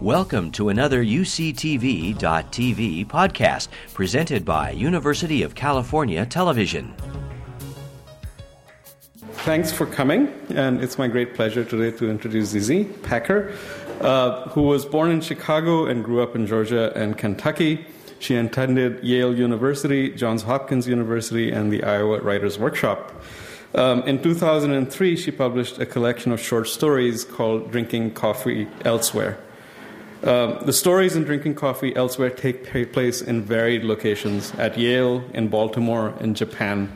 Welcome to another UCTV.tv podcast presented by University of California Television. Thanks for coming, and it's my great pleasure today to introduce ZZ Packer, uh, who was born in Chicago and grew up in Georgia and Kentucky. She attended Yale University, Johns Hopkins University, and the Iowa Writers Workshop. Um, in 2003, she published a collection of short stories called Drinking Coffee Elsewhere. Um, the stories in Drinking Coffee Elsewhere take place in varied locations at Yale, in Baltimore, in Japan.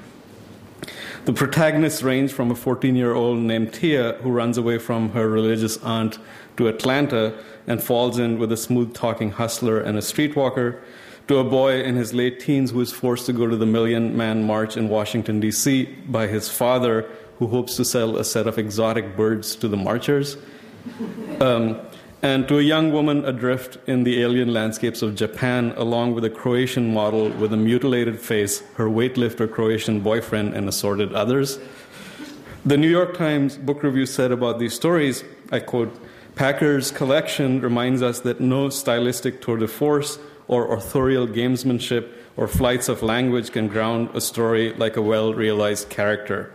The protagonists range from a 14 year old named Tia who runs away from her religious aunt to Atlanta and falls in with a smooth talking hustler and a streetwalker, to a boy in his late teens who is forced to go to the Million Man March in Washington, D.C. by his father, who hopes to sell a set of exotic birds to the marchers. Um, and to a young woman adrift in the alien landscapes of Japan, along with a Croatian model with a mutilated face, her weightlifter Croatian boyfriend, and assorted others. The New York Times book review said about these stories, I quote, Packer's collection reminds us that no stylistic tour de force or authorial gamesmanship or flights of language can ground a story like a well realized character.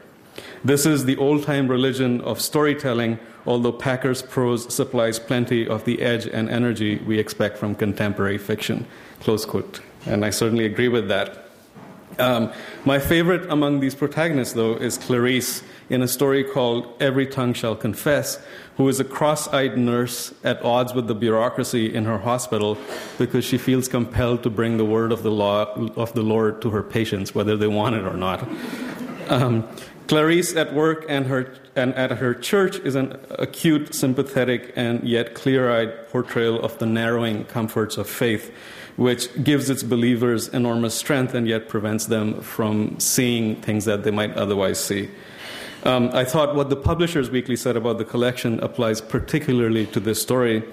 This is the old time religion of storytelling although Packer's prose supplies plenty of the edge and energy we expect from contemporary fiction. Close quote. And I certainly agree with that. Um, my favorite among these protagonists, though, is Clarice in a story called Every Tongue Shall Confess, who is a cross eyed nurse at odds with the bureaucracy in her hospital because she feels compelled to bring the word of the, law, of the Lord to her patients, whether they want it or not. Um, Clarice at work and, her, and at her church is an acute, sympathetic, and yet clear eyed portrayal of the narrowing comforts of faith, which gives its believers enormous strength and yet prevents them from seeing things that they might otherwise see. Um, I thought what the Publishers Weekly said about the collection applies particularly to this story.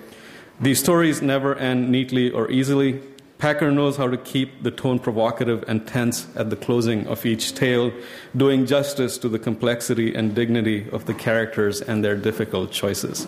These stories never end neatly or easily. Packer knows how to keep the tone provocative and tense at the closing of each tale, doing justice to the complexity and dignity of the characters and their difficult choices.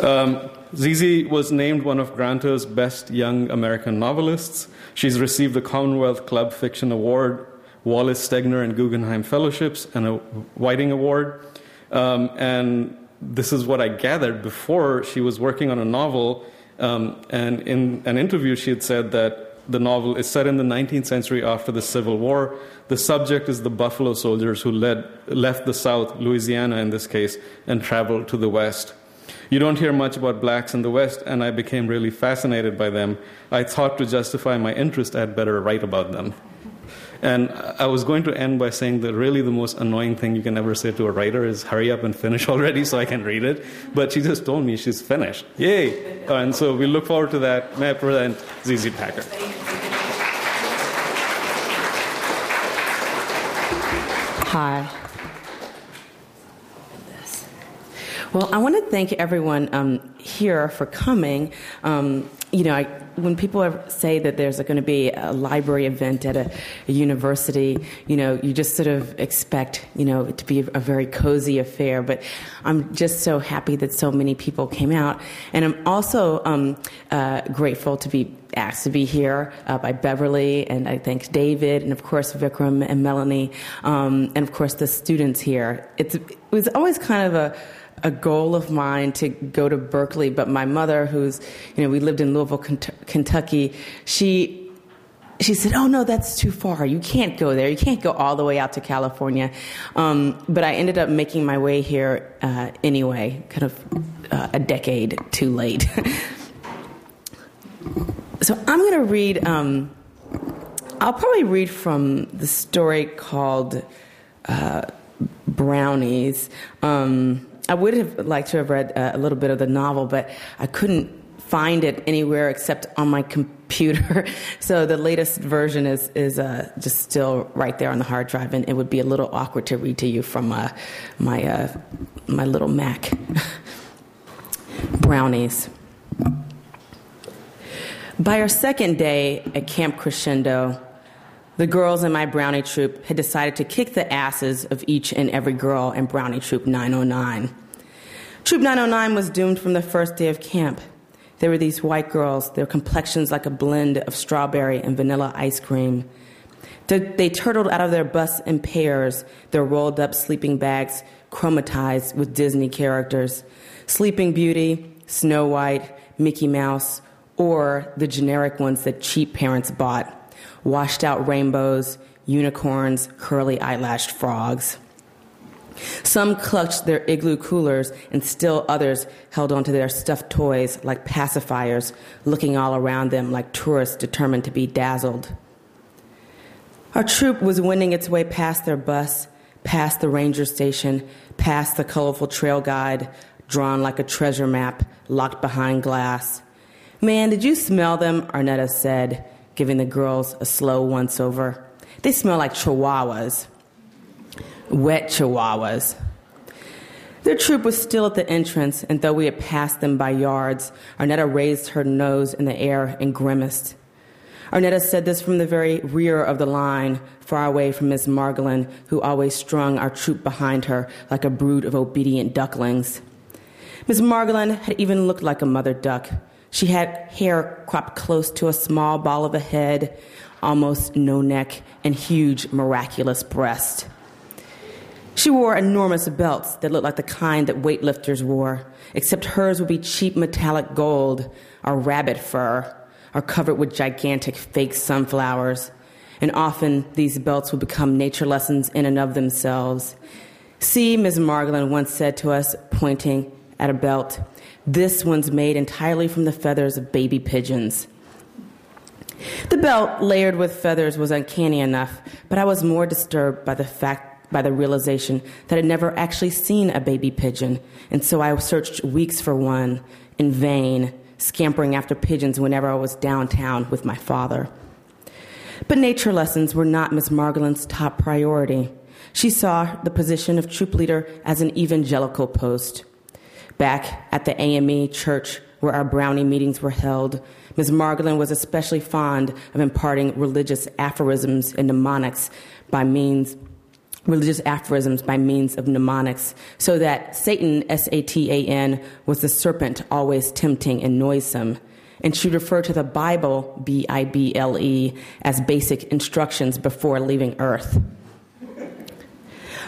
Um, ZZ was named one of Granta's best young American novelists. She's received the Commonwealth Club Fiction Award, Wallace Stegner and Guggenheim Fellowships, and a Whiting Award. Um, and this is what I gathered before she was working on a novel um, and in an interview, she had said that the novel is set in the 19th century after the Civil War. The subject is the Buffalo soldiers who led, left the South, Louisiana in this case, and traveled to the West. You don't hear much about blacks in the West, and I became really fascinated by them. I thought to justify my interest, I'd better write about them. And I was going to end by saying that really the most annoying thing you can ever say to a writer is hurry up and finish already so I can read it. But she just told me she's finished. Yay! And so we look forward to that. May I present ZZ Packer. Hi. Well, I want to thank everyone um, here for coming. Um, you know, I, when people say that there's going to be a library event at a, a, university, you know, you just sort of expect, you know, it to be a very cozy affair. But I'm just so happy that so many people came out, and I'm also um, uh, grateful to be asked to be here uh, by Beverly, and I thank David, and of course Vikram and Melanie, um, and of course the students here. It's, it was always kind of a a goal of mine to go to Berkeley, but my mother, who's, you know, we lived in Louisville, Kentucky, she she said, "Oh no, that's too far. You can't go there. You can't go all the way out to California." Um, but I ended up making my way here uh, anyway, kind of uh, a decade too late. so I'm going to read. Um, I'll probably read from the story called uh, "Brownies." Um, I would have liked to have read uh, a little bit of the novel, but I couldn't find it anywhere except on my computer. so the latest version is is uh, just still right there on the hard drive, and it would be a little awkward to read to you from uh, my uh, my little Mac. Brownies. By our second day at Camp Crescendo, the girls in my brownie troop had decided to kick the asses of each and every girl in brownie troop 909. Troop 909 was doomed from the first day of camp. There were these white girls, their complexions like a blend of strawberry and vanilla ice cream. They turtled out of their bus in pairs, their rolled up sleeping bags chromatized with Disney characters Sleeping Beauty, Snow White, Mickey Mouse, or the generic ones that cheap parents bought washed out rainbows, unicorns, curly eyelashed frogs. Some clutched their igloo coolers, and still others held onto their stuffed toys like pacifiers, looking all around them like tourists determined to be dazzled. Our troop was wending its way past their bus, past the ranger station, past the colorful trail guide, drawn like a treasure map, locked behind glass. Man, did you smell them? Arnetta said, giving the girls a slow once over. They smell like chihuahuas. Wet chihuahuas. Their troop was still at the entrance, and though we had passed them by yards, Arnetta raised her nose in the air and grimaced. Arnetta said this from the very rear of the line, far away from Miss Margolin, who always strung our troop behind her like a brood of obedient ducklings. Miss Margolin had even looked like a mother duck. She had hair cropped close to a small ball of a head, almost no neck, and huge, miraculous breast. She wore enormous belts that looked like the kind that weightlifters wore, except hers would be cheap metallic gold or rabbit fur are covered with gigantic fake sunflowers, and often these belts would become nature lessons in and of themselves. See, Ms. Margolin once said to us, pointing at a belt, this one's made entirely from the feathers of baby pigeons. The belt, layered with feathers, was uncanny enough, but I was more disturbed by the fact by the realization that I'd never actually seen a baby pigeon, and so I searched weeks for one in vain scampering after pigeons whenever I was downtown with my father. But nature lessons were not Miss Margolin's top priority. She saw the position of troop leader as an evangelical post. Back at the AME church where our brownie meetings were held, Ms. Margolin was especially fond of imparting religious aphorisms and mnemonics by means religious aphorisms by means of mnemonics, so that Satan, S A T A N, was the serpent always tempting and noisome. And she referred to the Bible, B I B L E, as basic instructions before leaving Earth.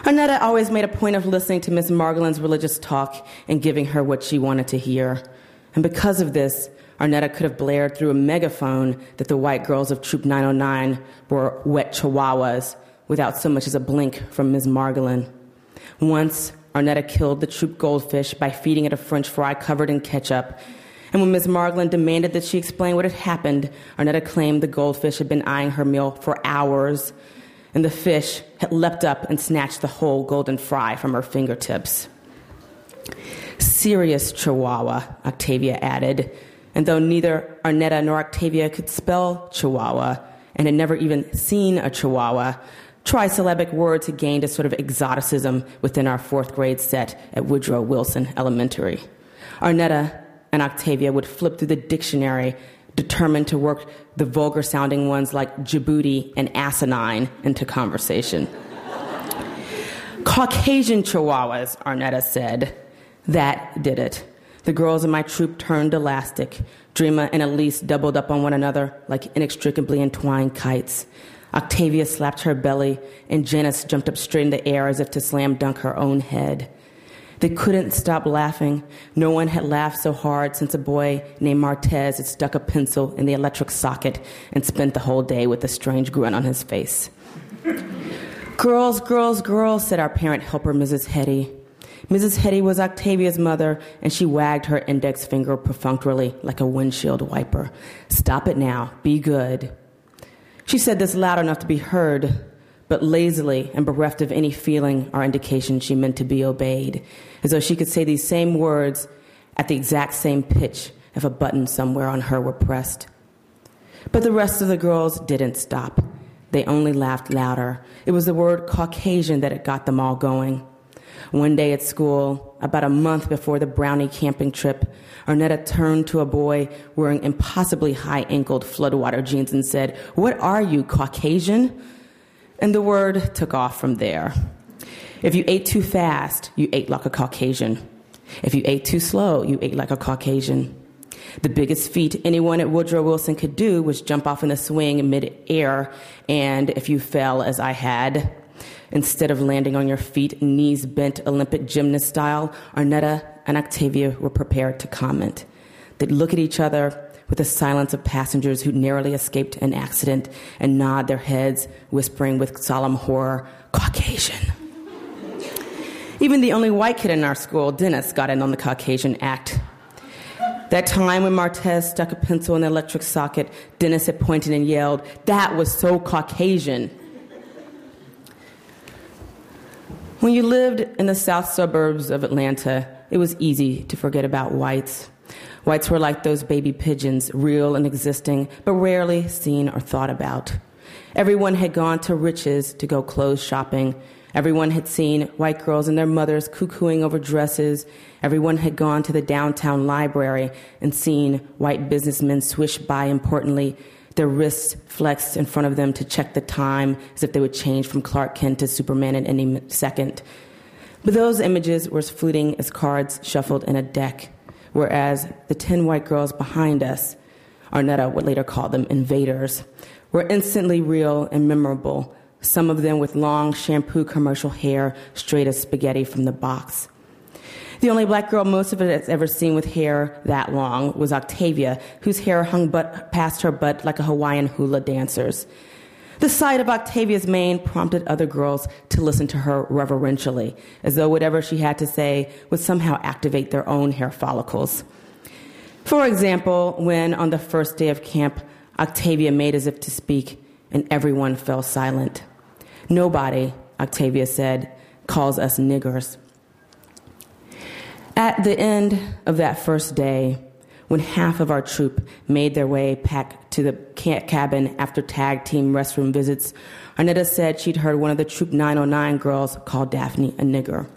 Arnetta always made a point of listening to Miss Margolin's religious talk and giving her what she wanted to hear. And because of this, Arnetta could have blared through a megaphone that the white girls of Troop 909 were wet chihuahuas without so much as a blink from Ms. Margolin. Once, Arnetta killed the troop goldfish by feeding it a french fry covered in ketchup. And when Ms. Margolin demanded that she explain what had happened, Arnetta claimed the goldfish had been eyeing her meal for hours, and the fish had leapt up and snatched the whole golden fry from her fingertips. Serious Chihuahua, Octavia added, and though neither Arnetta nor Octavia could spell Chihuahua and had never even seen a Chihuahua, trisyllabic words had gained a sort of exoticism within our fourth grade set at Woodrow Wilson Elementary. Arnetta and Octavia would flip through the dictionary, determined to work the vulgar sounding ones like Djibouti and asinine into conversation. Caucasian chihuahuas, Arnetta said. That did it. The girls in my troop turned elastic. Dreama and Elise doubled up on one another like inextricably entwined kites. Octavia slapped her belly, and Janice jumped up straight in the air as if to slam dunk her own head. They couldn't stop laughing. No one had laughed so hard since a boy named Martez had stuck a pencil in the electric socket and spent the whole day with a strange grin on his face. girls, girls, girls, said our parent helper, Mrs. Hedy. Mrs. Hedy was Octavia's mother, and she wagged her index finger perfunctorily like a windshield wiper. Stop it now. Be good. She said this loud enough to be heard, but lazily and bereft of any feeling or indication she meant to be obeyed, as though she could say these same words at the exact same pitch if a button somewhere on her were pressed. But the rest of the girls didn't stop. They only laughed louder. It was the word Caucasian that had got them all going. One day at school, about a month before the Brownie camping trip, Arnetta turned to a boy wearing impossibly high ankled floodwater jeans and said, What are you, Caucasian? And the word took off from there. If you ate too fast, you ate like a Caucasian. If you ate too slow, you ate like a Caucasian. The biggest feat anyone at Woodrow Wilson could do was jump off in a swing in mid-air, and if you fell as I had, instead of landing on your feet, knees bent Olympic gymnast style, Arnetta and Octavia were prepared to comment. They'd look at each other with the silence of passengers who narrowly escaped an accident and nod their heads, whispering with solemn horror, Caucasian. Even the only white kid in our school, Dennis, got in on the Caucasian act. That time when Martez stuck a pencil in the electric socket, Dennis had pointed and yelled, That was so Caucasian. When you lived in the south suburbs of Atlanta, it was easy to forget about whites. Whites were like those baby pigeons, real and existing, but rarely seen or thought about. Everyone had gone to Rich's to go clothes shopping. Everyone had seen white girls and their mothers cuckooing over dresses. Everyone had gone to the downtown library and seen white businessmen swish by importantly, their wrists flexed in front of them to check the time as if they would change from Clark Kent to Superman in any second. But those images were as fleeting as cards shuffled in a deck, whereas the ten white girls behind us, Arnetta uh, would later call them invaders, were instantly real and memorable some of them with long shampoo commercial hair straight as spaghetti from the box. The only black girl most of it has ever seen with hair that long was Octavia, whose hair hung but past her butt like a Hawaiian hula dancer's. The sight of Octavia's mane prompted other girls to listen to her reverentially, as though whatever she had to say would somehow activate their own hair follicles. For example, when on the first day of camp, Octavia made as if to speak, and everyone fell silent. Nobody, Octavia said, calls us niggers. At the end of that first day, when half of our troop made their way back to the cabin after tag team restroom visits, Arnetta said she'd heard one of the Troop 909 girls call Daphne a nigger.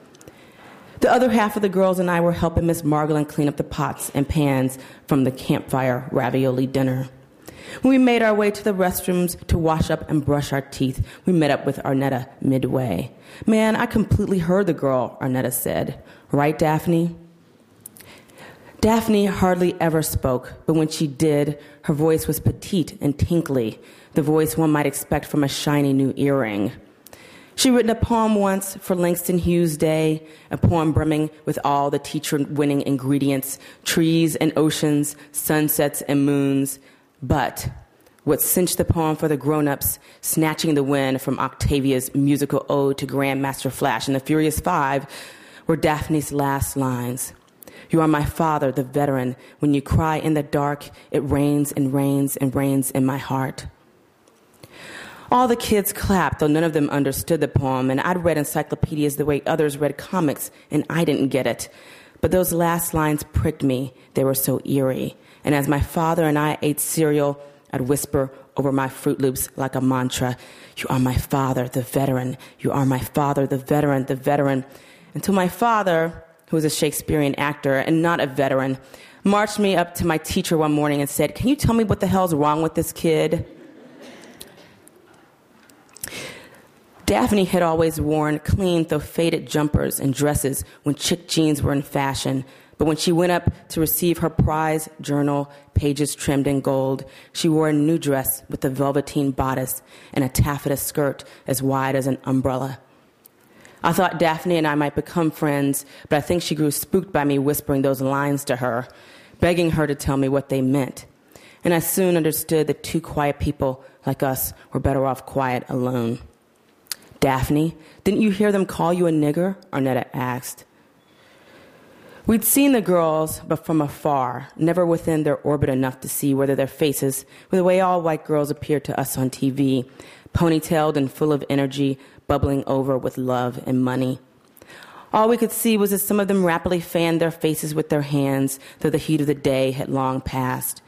The other half of the girls and I were helping Miss Margolin clean up the pots and pans from the campfire ravioli dinner. When we made our way to the restrooms to wash up and brush our teeth, we met up with Arnetta midway. Man, I completely heard the girl, Arnetta said. Right, Daphne? Daphne hardly ever spoke, but when she did, her voice was petite and tinkly, the voice one might expect from a shiny new earring. She'd written a poem once for Langston Hughes Day, a poem brimming with all the teacher winning ingredients trees and oceans, sunsets and moons, but what cinched the poem for the grown ups, snatching the win from Octavia's musical ode to Grandmaster Flash and the Furious Five, were Daphne's last lines. You are my father, the veteran. When you cry in the dark, it rains and rains and rains in my heart. All the kids clapped, though none of them understood the poem, and I'd read encyclopedias the way others read comics, and I didn't get it. But those last lines pricked me. They were so eerie. And as my father and I ate cereal, I'd whisper over my Froot Loops like a mantra You are my father, the veteran. You are my father, the veteran, the veteran. Until my father, who was a Shakespearean actor and not a veteran, marched me up to my teacher one morning and said, Can you tell me what the hell's wrong with this kid? Daphne had always worn clean though faded jumpers and dresses when chick jeans were in fashion, but when she went up to receive her prize journal, pages trimmed in gold, she wore a new dress with a velveteen bodice and a taffeta skirt as wide as an umbrella. I thought Daphne and I might become friends, but I think she grew spooked by me whispering those lines to her, begging her to tell me what they meant. And I soon understood that two quiet people like us were better off quiet alone. Daphne, didn't you hear them call you a nigger? Arnetta asked. We'd seen the girls, but from afar, never within their orbit enough to see whether their faces were the way all white girls appeared to us on TV, ponytailed and full of energy, bubbling over with love and money. All we could see was that some of them rapidly fanned their faces with their hands, though the heat of the day had long passed.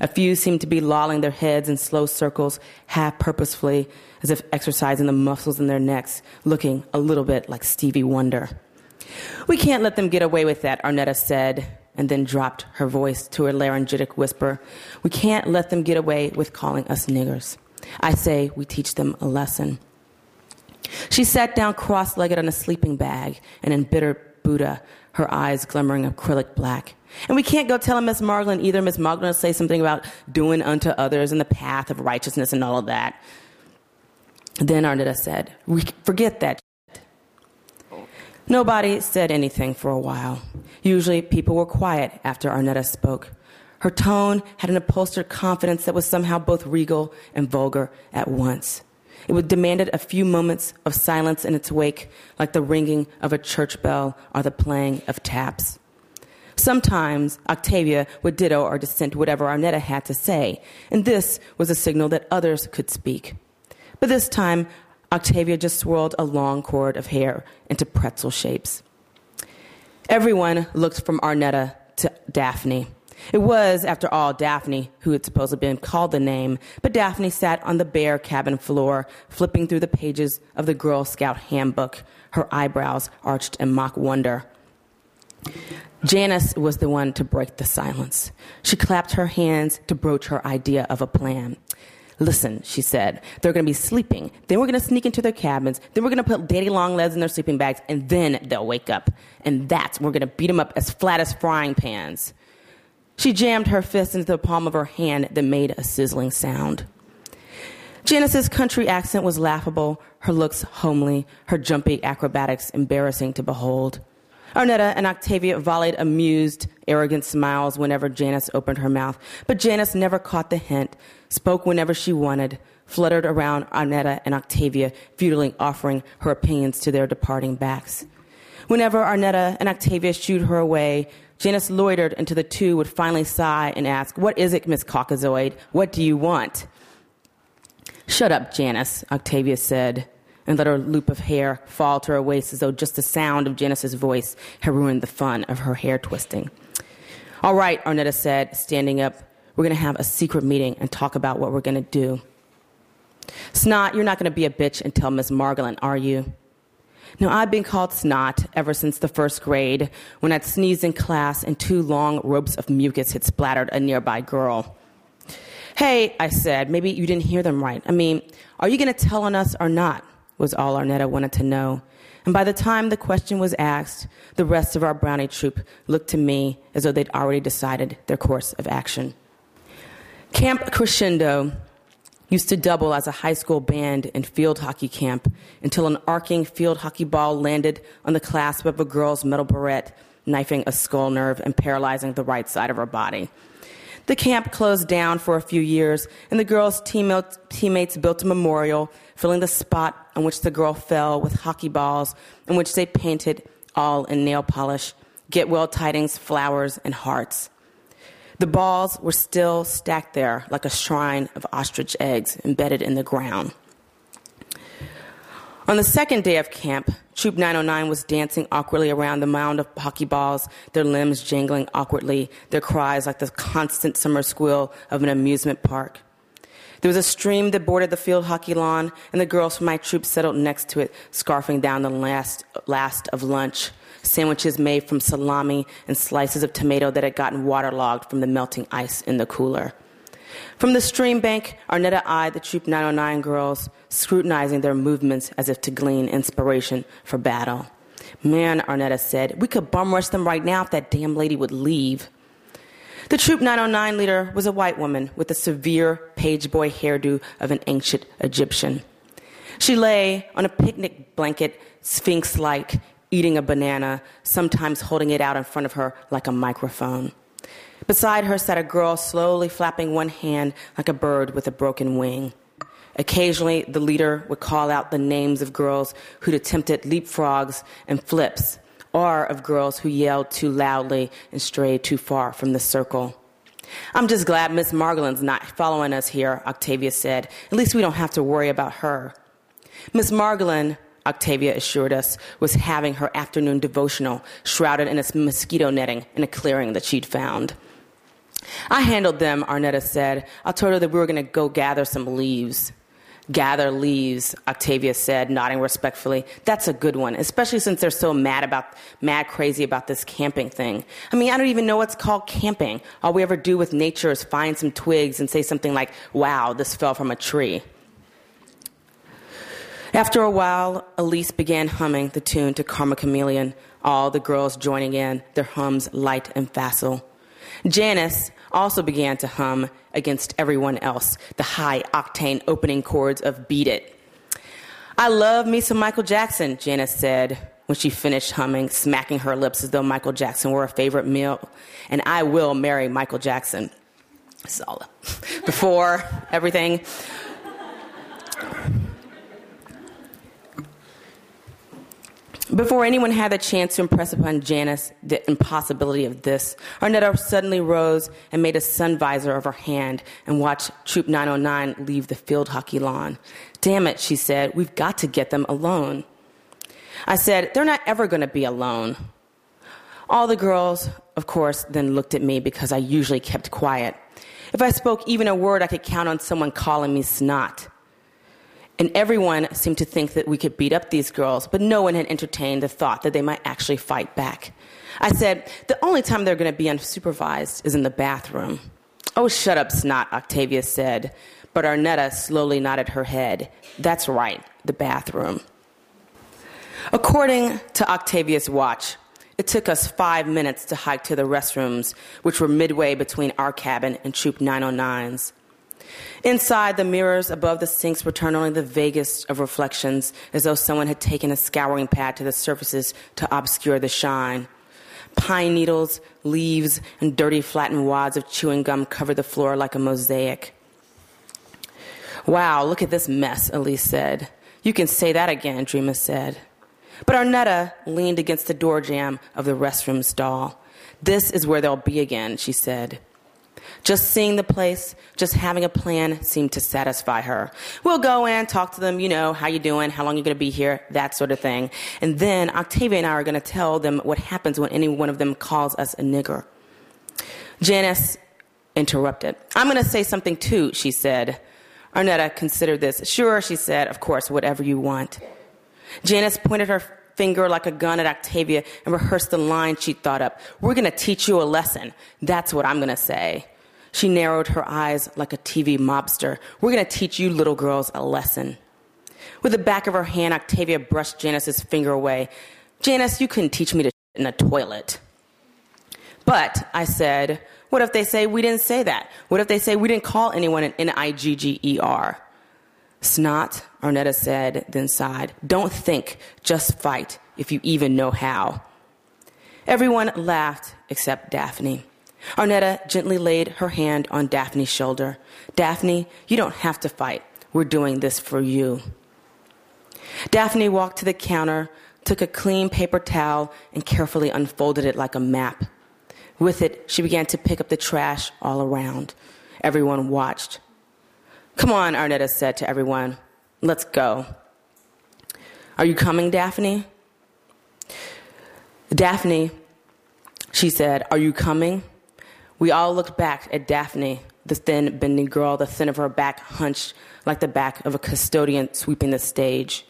A few seemed to be lolling their heads in slow circles, half purposefully, as if exercising the muscles in their necks, looking a little bit like Stevie Wonder. We can't let them get away with that, Arnetta said, and then dropped her voice to a laryngitic whisper. We can't let them get away with calling us niggers. I say we teach them a lesson. She sat down cross legged on a sleeping bag and in bitter Buddha, her eyes glimmering acrylic black. And we can't go telling Miss Margolin either. Miss Margolin will say something about doing unto others and the path of righteousness and all of that. Then Arnetta said, we Forget that. Nobody said anything for a while. Usually people were quiet after Arnetta spoke. Her tone had an upholstered confidence that was somehow both regal and vulgar at once. It would demanded a few moments of silence in its wake, like the ringing of a church bell or the playing of taps. Sometimes Octavia would ditto or dissent whatever Arnetta had to say, and this was a signal that others could speak. But this time, Octavia just swirled a long cord of hair into pretzel shapes. Everyone looked from Arnetta to Daphne. It was, after all, Daphne who had supposedly been called the name, but Daphne sat on the bare cabin floor, flipping through the pages of the Girl Scout handbook, her eyebrows arched in mock wonder. Janice was the one to break the silence. She clapped her hands to broach her idea of a plan. Listen, she said, they're going to be sleeping. Then we're going to sneak into their cabins. Then we're going to put daddy long legs in their sleeping bags, and then they'll wake up. And that's we're going to beat them up as flat as frying pans. She jammed her fist into the palm of her hand that made a sizzling sound. Janice's country accent was laughable, her looks homely, her jumpy acrobatics embarrassing to behold. Arnetta and Octavia volleyed amused, arrogant smiles whenever Janice opened her mouth, but Janice never caught the hint, spoke whenever she wanted, fluttered around Arnetta and Octavia, futilely offering her opinions to their departing backs. Whenever Arnetta and Octavia shooed her away, Janice loitered until the two would finally sigh and ask, What is it, Miss Caucasoid? What do you want? Shut up, Janice, Octavia said, and let her loop of hair fall to her waist as though just the sound of Janice's voice had ruined the fun of her hair twisting. All right, Arnetta said, standing up. We're going to have a secret meeting and talk about what we're going to do. Snot, you're not going to be a bitch and tell Miss Margolin, are you? Now, I've been called snot ever since the first grade when I'd sneezed in class and two long ropes of mucus had splattered a nearby girl. Hey, I said, maybe you didn't hear them right. I mean, are you going to tell on us or not? was all Arnetta wanted to know. And by the time the question was asked, the rest of our brownie troop looked to me as though they'd already decided their course of action. Camp Crescendo used to double as a high school band in field hockey camp until an arcing field hockey ball landed on the clasp of a girl's metal barrette, knifing a skull nerve and paralyzing the right side of her body. The camp closed down for a few years, and the girl's teammates built a memorial filling the spot on which the girl fell with hockey balls, in which they painted, all in nail polish, get well tidings, flowers, and hearts. The balls were still stacked there like a shrine of ostrich eggs embedded in the ground. On the second day of camp, Troop 909 was dancing awkwardly around the mound of hockey balls, their limbs jangling awkwardly, their cries like the constant summer squeal of an amusement park. There was a stream that bordered the field hockey lawn, and the girls from my troop settled next to it, scarfing down the last, last of lunch sandwiches made from salami and slices of tomato that had gotten waterlogged from the melting ice in the cooler. From the stream bank, Arnetta eyed the Troop 909 girls, scrutinizing their movements as if to glean inspiration for battle. Man, Arnetta said, we could bum rush them right now if that damn lady would leave. The Troop 909 leader was a white woman with a severe page boy hairdo of an ancient Egyptian. She lay on a picnic blanket, sphinx like, eating a banana, sometimes holding it out in front of her like a microphone. Beside her sat a girl slowly flapping one hand like a bird with a broken wing. Occasionally, the leader would call out the names of girls who'd attempted leapfrogs and flips, or of girls who yelled too loudly and strayed too far from the circle. I'm just glad Miss Margolin's not following us here, Octavia said. At least we don't have to worry about her. Miss Margolin Octavia assured us, was having her afternoon devotional shrouded in a mosquito netting in a clearing that she'd found. I handled them, Arnetta said. I told her that we were going to go gather some leaves. Gather leaves, Octavia said, nodding respectfully. That's a good one, especially since they're so mad about, mad crazy about this camping thing. I mean, I don't even know what's called camping. All we ever do with nature is find some twigs and say something like, wow, this fell from a tree. After a while, Elise began humming the tune to Karma Chameleon, all the girls joining in, their hums light and facile. Janice also began to hum against everyone else, the high octane opening chords of Beat It. I love me some Michael Jackson, Janice said when she finished humming, smacking her lips as though Michael Jackson were a favorite meal. And I will marry Michael Jackson. Solid. Before everything. Before anyone had the chance to impress upon Janice the impossibility of this, Arnetta suddenly rose and made a sun visor of her hand and watched Troop 909 leave the field hockey lawn. Damn it, she said, we've got to get them alone. I said, they're not ever going to be alone. All the girls, of course, then looked at me because I usually kept quiet. If I spoke even a word, I could count on someone calling me snot. And everyone seemed to think that we could beat up these girls, but no one had entertained the thought that they might actually fight back. I said, The only time they're going to be unsupervised is in the bathroom. Oh, shut up, snot, Octavia said. But Arnetta slowly nodded her head. That's right, the bathroom. According to Octavia's watch, it took us five minutes to hike to the restrooms, which were midway between our cabin and Troop 909's. Inside, the mirrors above the sinks returned only the vaguest of reflections, as though someone had taken a scouring pad to the surfaces to obscure the shine. Pine needles, leaves, and dirty flattened wads of chewing gum covered the floor like a mosaic. Wow, look at this mess, Elise said. You can say that again, Dreama said. But Arnetta leaned against the door jamb of the restroom stall. This is where they'll be again, she said. Just seeing the place, just having a plan seemed to satisfy her. We'll go in, talk to them, you know, how you doing, how long you to be here, that sort of thing. And then Octavia and I are to tell them what happens when any one of them calls us a nigger. Janice interrupted. I'm to say something too, she said. Arnetta considered this. Sure, she said, of course, whatever you want. Janice pointed her finger like a gun at Octavia and rehearsed the line she'd thought up. We're going to teach you a lesson. That's what I'm going to say. She narrowed her eyes like a TV mobster. We're going to teach you little girls a lesson. With the back of her hand, Octavia brushed Janice's finger away. Janice, you couldn't teach me to shit in a toilet. But, I said, what if they say we didn't say that? What if they say we didn't call anyone an N I G G E R? Snot, Arnetta said, then sighed. Don't think, just fight, if you even know how. Everyone laughed except Daphne. Arnetta gently laid her hand on Daphne's shoulder. Daphne, you don't have to fight. We're doing this for you. Daphne walked to the counter, took a clean paper towel, and carefully unfolded it like a map. With it, she began to pick up the trash all around. Everyone watched. Come on, Arnetta said to everyone. Let's go. Are you coming, Daphne? Daphne, she said, Are you coming? We all looked back at Daphne, the thin, bending girl, the thin of her back hunched like the back of a custodian sweeping the stage.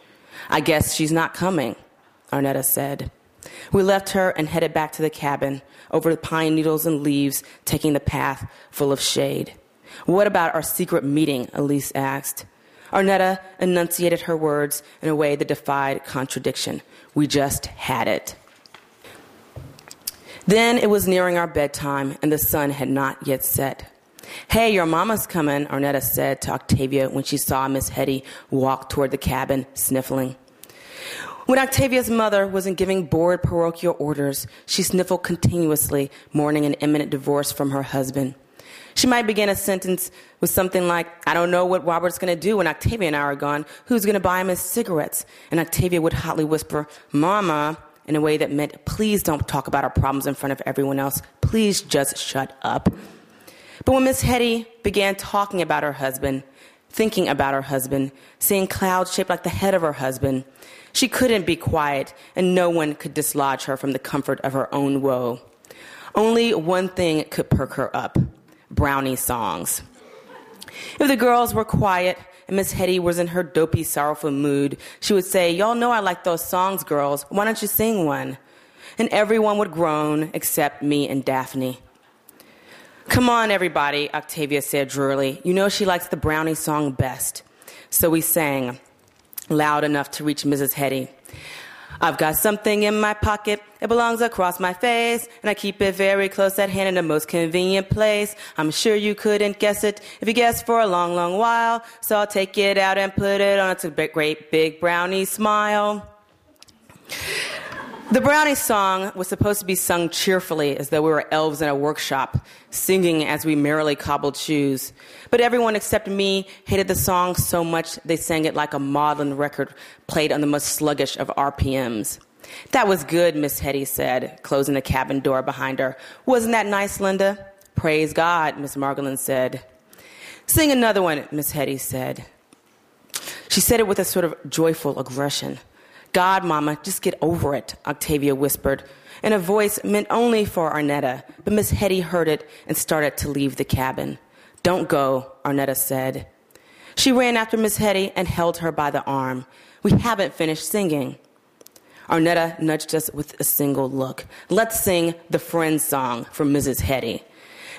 I guess she's not coming, Arnetta said. We left her and headed back to the cabin, over the pine needles and leaves, taking the path full of shade. What about our secret meeting? Elise asked. Arnetta enunciated her words in a way that defied contradiction. We just had it. Then it was nearing our bedtime, and the sun had not yet set. Hey, your mama's coming, Arnetta said to Octavia when she saw Miss Hedy walk toward the cabin, sniffling. When Octavia's mother wasn't giving bored parochial orders, she sniffled continuously, mourning an imminent divorce from her husband. She might begin a sentence with something like, I don't know what Robert's going to do when Octavia and I are gone. Who's going to buy him his cigarettes? And Octavia would hotly whisper, Mama, in a way that meant, please don't talk about our problems in front of everyone else. Please just shut up. But when Miss Hedy began talking about her husband, thinking about her husband, seeing clouds shaped like the head of her husband, she couldn't be quiet, and no one could dislodge her from the comfort of her own woe. Only one thing could perk her up brownie songs. If the girls were quiet and Miss Hedy was in her dopey, sorrowful mood, she would say, Y'all know I like those songs, girls. Why don't you sing one? And everyone would groan except me and Daphne. Come on, everybody, Octavia said drearily. You know she likes the brownie song best. So we sang, loud enough to reach Mrs. Hedy. I've got something in my pocket, it belongs across my face, and I keep it very close at hand in the most convenient place. I'm sure you couldn't guess it if you guessed for a long, long while, so I'll take it out and put it on. It's a great big brownie smile. The Brownie song was supposed to be sung cheerfully as though we were elves in a workshop, singing as we merrily cobbled shoes. But everyone except me hated the song so much they sang it like a maudlin record played on the most sluggish of RPMs. That was good, Miss Hedy said, closing the cabin door behind her. Wasn't that nice, Linda? Praise God, Miss Margolin said. Sing another one, Miss Hedy said. She said it with a sort of joyful aggression. God, Mama, just get over it, Octavia whispered, in a voice meant only for Arnetta, but Miss Hedy heard it and started to leave the cabin. Don't go, Arnetta said. She ran after Miss Hedy and held her by the arm. We haven't finished singing. Arnetta nudged us with a single look. Let's sing the Friends song from Mrs. Hedy.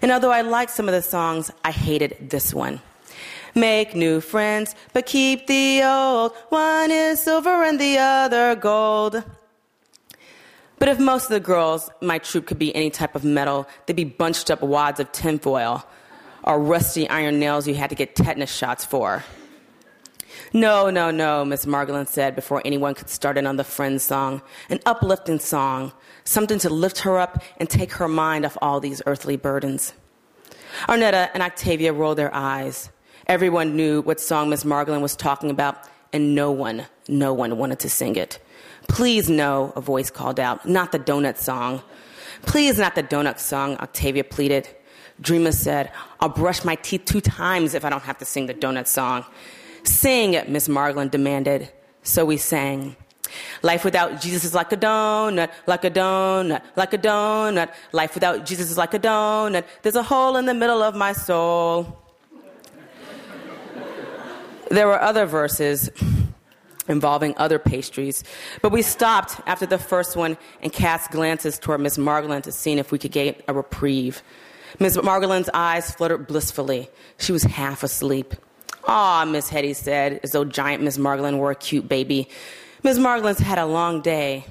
And although I liked some of the songs, I hated this one. Make new friends, but keep the old. One is silver and the other gold. But if most of the girls, my troop could be any type of metal, they'd be bunched up wads of tinfoil or rusty iron nails you had to get tetanus shots for. No, no, no, Miss Margolin said before anyone could start in on the Friends song. An uplifting song, something to lift her up and take her mind off all these earthly burdens. Arnetta and Octavia rolled their eyes. Everyone knew what song Miss Margolin was talking about, and no one, no one wanted to sing it. Please, no, a voice called out, not the donut song. Please, not the donut song, Octavia pleaded. Dreama said, I'll brush my teeth two times if I don't have to sing the donut song. Sing, Miss Margolin demanded. So we sang. Life without Jesus is like a donut, like a donut, like a donut. Life without Jesus is like a donut. There's a hole in the middle of my soul. There were other verses involving other pastries, but we stopped after the first one and cast glances toward Miss Margolin to see if we could get a reprieve. Miss Margolin's eyes fluttered blissfully. She was half asleep. Ah, Miss Hedy said, as though giant Miss Margolin were a cute baby. Miss Margolin's had a long day.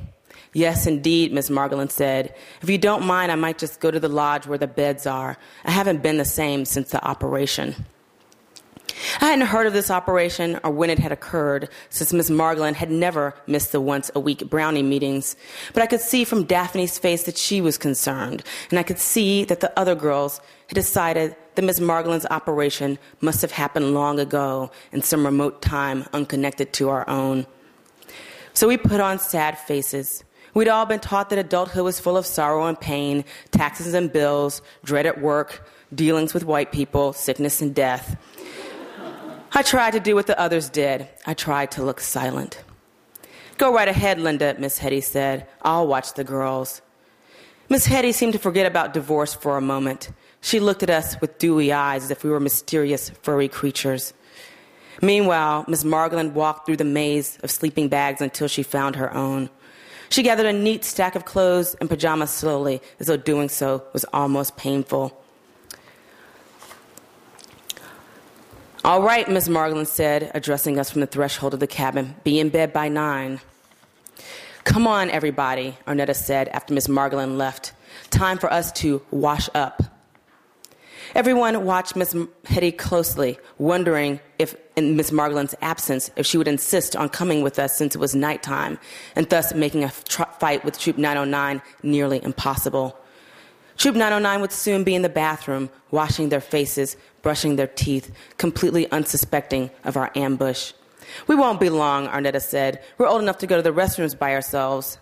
Yes, indeed, Miss Margolin said. If you don't mind, I might just go to the lodge where the beds are. I haven't been the same since the operation. I hadn't heard of this operation or when it had occurred, since Miss Margolin had never missed the once a week brownie meetings. But I could see from Daphne's face that she was concerned, and I could see that the other girls had decided that Miss Margolin's operation must have happened long ago in some remote time unconnected to our own. So we put on sad faces. We'd all been taught that adulthood was full of sorrow and pain, taxes and bills, dread at work, dealings with white people, sickness and death. I tried to do what the others did. I tried to look silent. Go right ahead, Linda, Miss Hedy said. I'll watch the girls. Miss Hedy seemed to forget about divorce for a moment. She looked at us with dewy eyes as if we were mysterious, furry creatures. Meanwhile, Miss Margolin walked through the maze of sleeping bags until she found her own. She gathered a neat stack of clothes and pajamas slowly, as though doing so was almost painful. All right, Miss Margolin said, addressing us from the threshold of the cabin. Be in bed by nine. Come on, everybody, Arnetta said after Miss Margolin left. Time for us to wash up. Everyone watched Miss Hedy closely, wondering if, in Miss Margolin's absence, if she would insist on coming with us since it was nighttime, and thus making a tr- fight with Troop 909 nearly impossible. Troop 909 would soon be in the bathroom, washing their faces, brushing their teeth, completely unsuspecting of our ambush. We won't be long, Arnetta said. We're old enough to go to the restrooms by ourselves.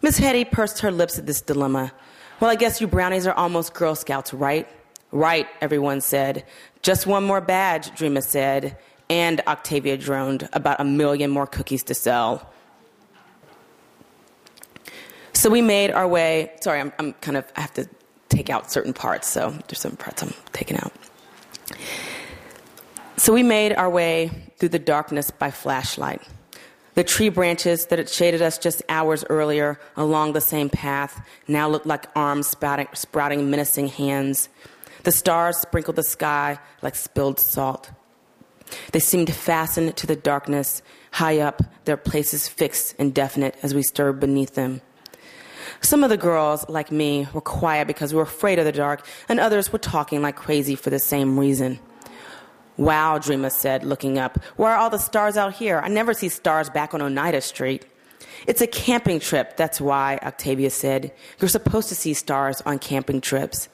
Miss Hedy pursed her lips at this dilemma. Well, I guess you brownies are almost Girl Scouts, right? Right, everyone said. Just one more badge, Dreama said. And Octavia droned, about a million more cookies to sell. So we made our way. Sorry, I'm, I'm kind of, I have to take out certain parts, so there's some parts I'm taking out. So we made our way through the darkness by flashlight. The tree branches that had shaded us just hours earlier along the same path now looked like arms sprouting, menacing hands. The stars sprinkled the sky like spilled salt. They seemed fastened to the darkness, High up, their places fixed and definite as we stirred beneath them. Some of the girls, like me, were quiet because we were afraid of the dark, and others were talking like crazy for the same reason. Wow, Dreama said, looking up. Where are all the stars out here? I never see stars back on Oneida Street. It's a camping trip, that's why, Octavia said. You're supposed to see stars on camping trips.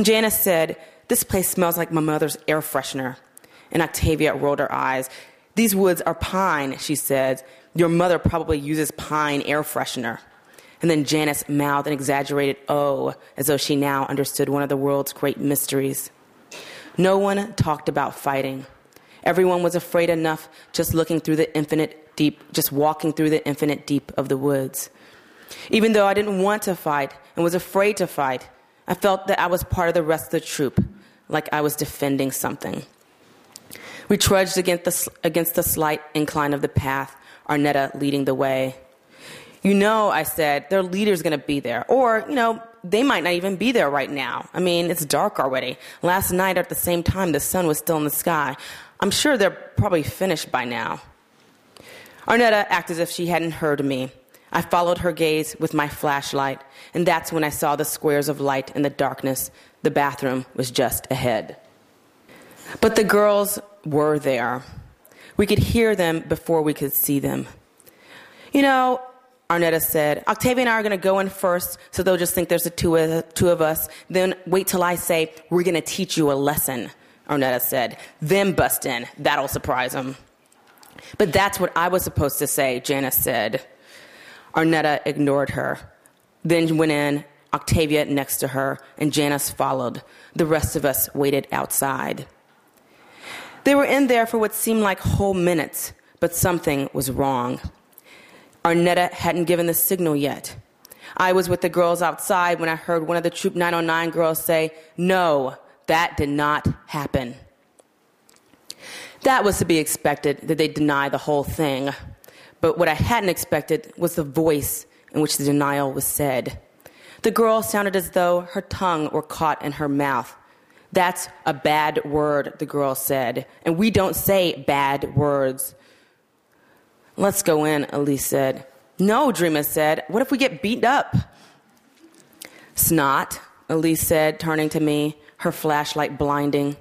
Janice said, This place smells like my mother's air freshener. And Octavia rolled her eyes. These woods are pine, she said. Your mother probably uses pine air freshener. And then Janice mouthed an exaggerated oh, as though she now understood one of the world's great mysteries. No one talked about fighting. Everyone was afraid enough just looking through the infinite deep, just walking through the infinite deep of the woods. Even though I didn't want to fight and was afraid to fight, I felt that I was part of the rest of the troop, like I was defending something. We trudged against the, against the slight incline of the path, Arnetta leading the way. You know, I said, their leader's going to be there. Or, you know, they might not even be there right now. I mean, it's dark already. Last night at the same time, the sun was still in the sky. I'm sure they're probably finished by now. Arnetta acted as if she hadn't heard me. I followed her gaze with my flashlight, and that's when I saw the squares of light in the darkness. The bathroom was just ahead. But the girls were there. We could hear them before we could see them. You know, Arnetta said, Octavia and I are going to go in first, so they'll just think there's the two of, two of us. Then wait till I say, we're going to teach you a lesson, Arnetta said. Then bust in. That'll surprise them. But that's what I was supposed to say, Janice said. Arnetta ignored her, then went in, Octavia next to her, and Janice followed. The rest of us waited outside. They were in there for what seemed like whole minutes, but something was wrong. Arnetta hadn't given the signal yet. I was with the girls outside when I heard one of the Troop 909 girls say, No, that did not happen. That was to be expected that they deny the whole thing. But what I hadn't expected was the voice in which the denial was said. The girl sounded as though her tongue were caught in her mouth. That's a bad word, the girl said. And we don't say bad words. Let's go in, Elise said. No, Drema said. What if we get beat up? Snot, Elise said, turning to me, her flashlight blinding.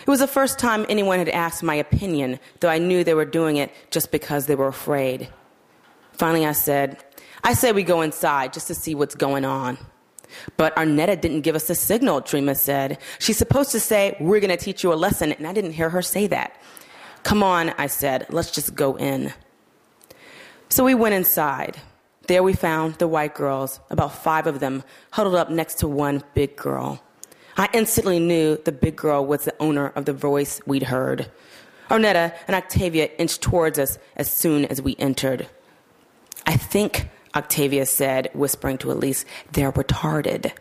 It was the first time anyone had asked my opinion, though I knew they were doing it just because they were afraid. Finally, I said, I say we go inside just to see what's going on. But Arnetta didn't give us a signal, Drema said. She's supposed to say, We're going to teach you a lesson, and I didn't hear her say that. Come on, I said, let's just go in. So we went inside. There we found the white girls, about five of them, huddled up next to one big girl. I instantly knew the big girl was the owner of the voice we'd heard. Arnetta and Octavia inched towards us as soon as we entered. I think, Octavia said, whispering to Elise, they're retarded.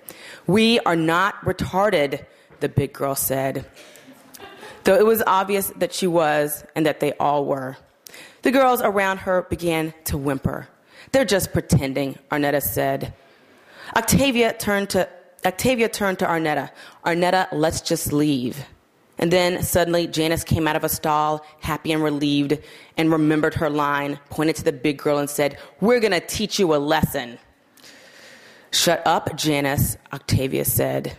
We are not retarded, the big girl said. Though it was obvious that she was and that they all were. The girls around her began to whimper. They're just pretending, Arnetta said. Octavia turned to Octavia turned to Arnetta. Arnetta, let's just leave. And then suddenly Janice came out of a stall, happy and relieved, and remembered her line, pointed to the big girl, and said, We're going to teach you a lesson. Shut up, Janice, Octavia said.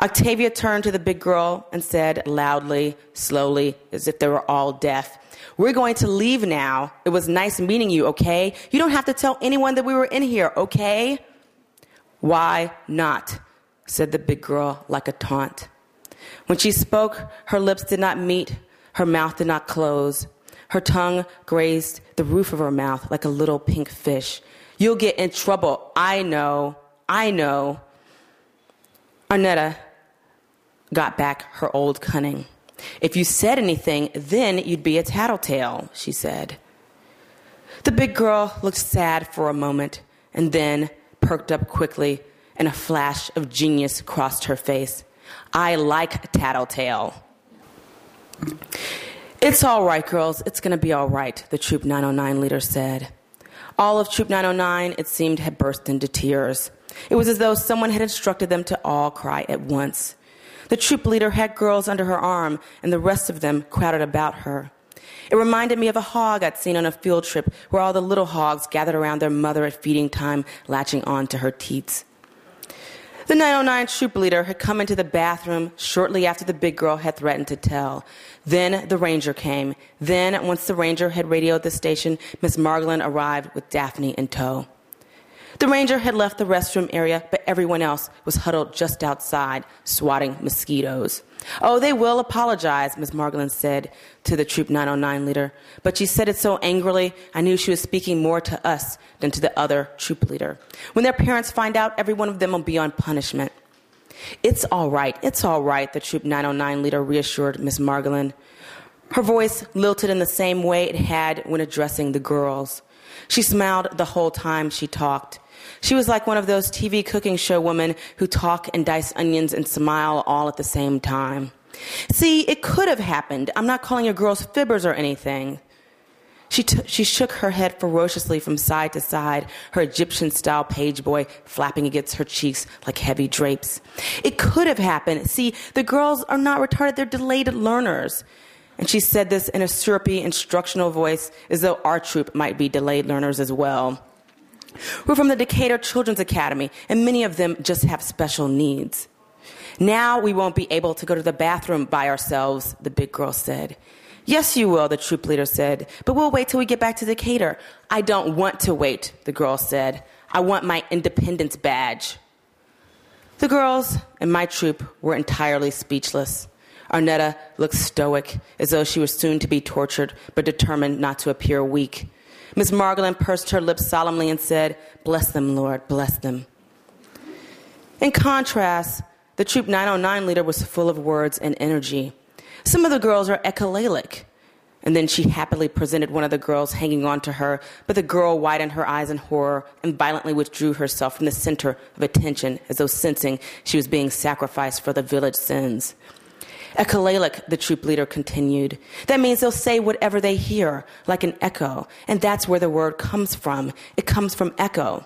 Octavia turned to the big girl and said loudly, slowly, as if they were all deaf, we're going to leave now. It was nice meeting you, okay? You don't have to tell anyone that we were in here, okay? Why not? said the big girl like a taunt. When she spoke, her lips did not meet, her mouth did not close. Her tongue grazed the roof of her mouth like a little pink fish. You'll get in trouble. I know. I know. Arnetta got back her old cunning. If you said anything, then you'd be a tattletale, she said. The big girl looked sad for a moment and then perked up quickly, and a flash of genius crossed her face. I like tattletale. It's all right, girls. It's going to be all right, the Troop 909 leader said. All of Troop 909, it seemed, had burst into tears. It was as though someone had instructed them to all cry at once. The troop leader had girls under her arm, and the rest of them crowded about her. It reminded me of a hog I'd seen on a field trip where all the little hogs gathered around their mother at feeding time, latching on to her teats. The 909 troop leader had come into the bathroom shortly after the big girl had threatened to tell. Then the ranger came. Then, once the ranger had radioed the station, Miss Margolin arrived with Daphne in tow. The ranger had left the restroom area, but everyone else was huddled just outside, swatting mosquitoes. Oh, they will apologize, Miss Margolin said to the Troop 909 leader. But she said it so angrily, I knew she was speaking more to us than to the other troop leader. When their parents find out, every one of them will be on punishment. It's all right, it's all right, the Troop 909 leader reassured Miss Margolin. Her voice lilted in the same way it had when addressing the girls. She smiled the whole time she talked. She was like one of those TV cooking show women who talk and dice onions and smile all at the same time. See, it could have happened. I'm not calling your girls fibbers or anything. She, t- she shook her head ferociously from side to side, her Egyptian style page boy flapping against her cheeks like heavy drapes. It could have happened. See, the girls are not retarded, they're delayed learners. And she said this in a syrupy instructional voice as though our troop might be delayed learners as well. We're from the Decatur Children's Academy, and many of them just have special needs. Now we won't be able to go to the bathroom by ourselves, the big girl said. Yes, you will, the troop leader said, but we'll wait till we get back to Decatur. I don't want to wait, the girl said. I want my independence badge. The girls in my troop were entirely speechless. Arnetta looked stoic, as though she was soon to be tortured, but determined not to appear weak. Miss Margolin pursed her lips solemnly and said, Bless them, Lord, bless them. In contrast, the Troop 909 leader was full of words and energy. Some of the girls are echolalic. And then she happily presented one of the girls hanging on to her, but the girl widened her eyes in horror and violently withdrew herself from the center of attention as though sensing she was being sacrificed for the village sins. Echolalic, the troop leader continued. That means they'll say whatever they hear, like an echo. And that's where the word comes from. It comes from echo.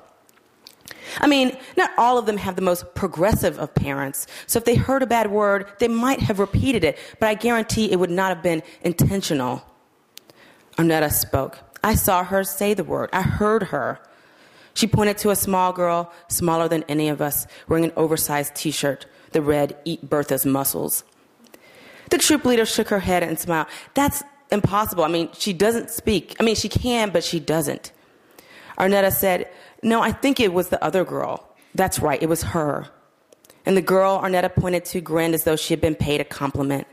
I mean, not all of them have the most progressive of parents. So if they heard a bad word, they might have repeated it, but I guarantee it would not have been intentional. Arnetta spoke. I saw her say the word. I heard her. She pointed to a small girl, smaller than any of us, wearing an oversized t shirt, the red Eat Bertha's Mussels. The troop leader shook her head and smiled. That's impossible. I mean, she doesn't speak. I mean, she can, but she doesn't. Arnetta said, No, I think it was the other girl. That's right, it was her. And the girl Arnetta pointed to grinned as though she had been paid a compliment.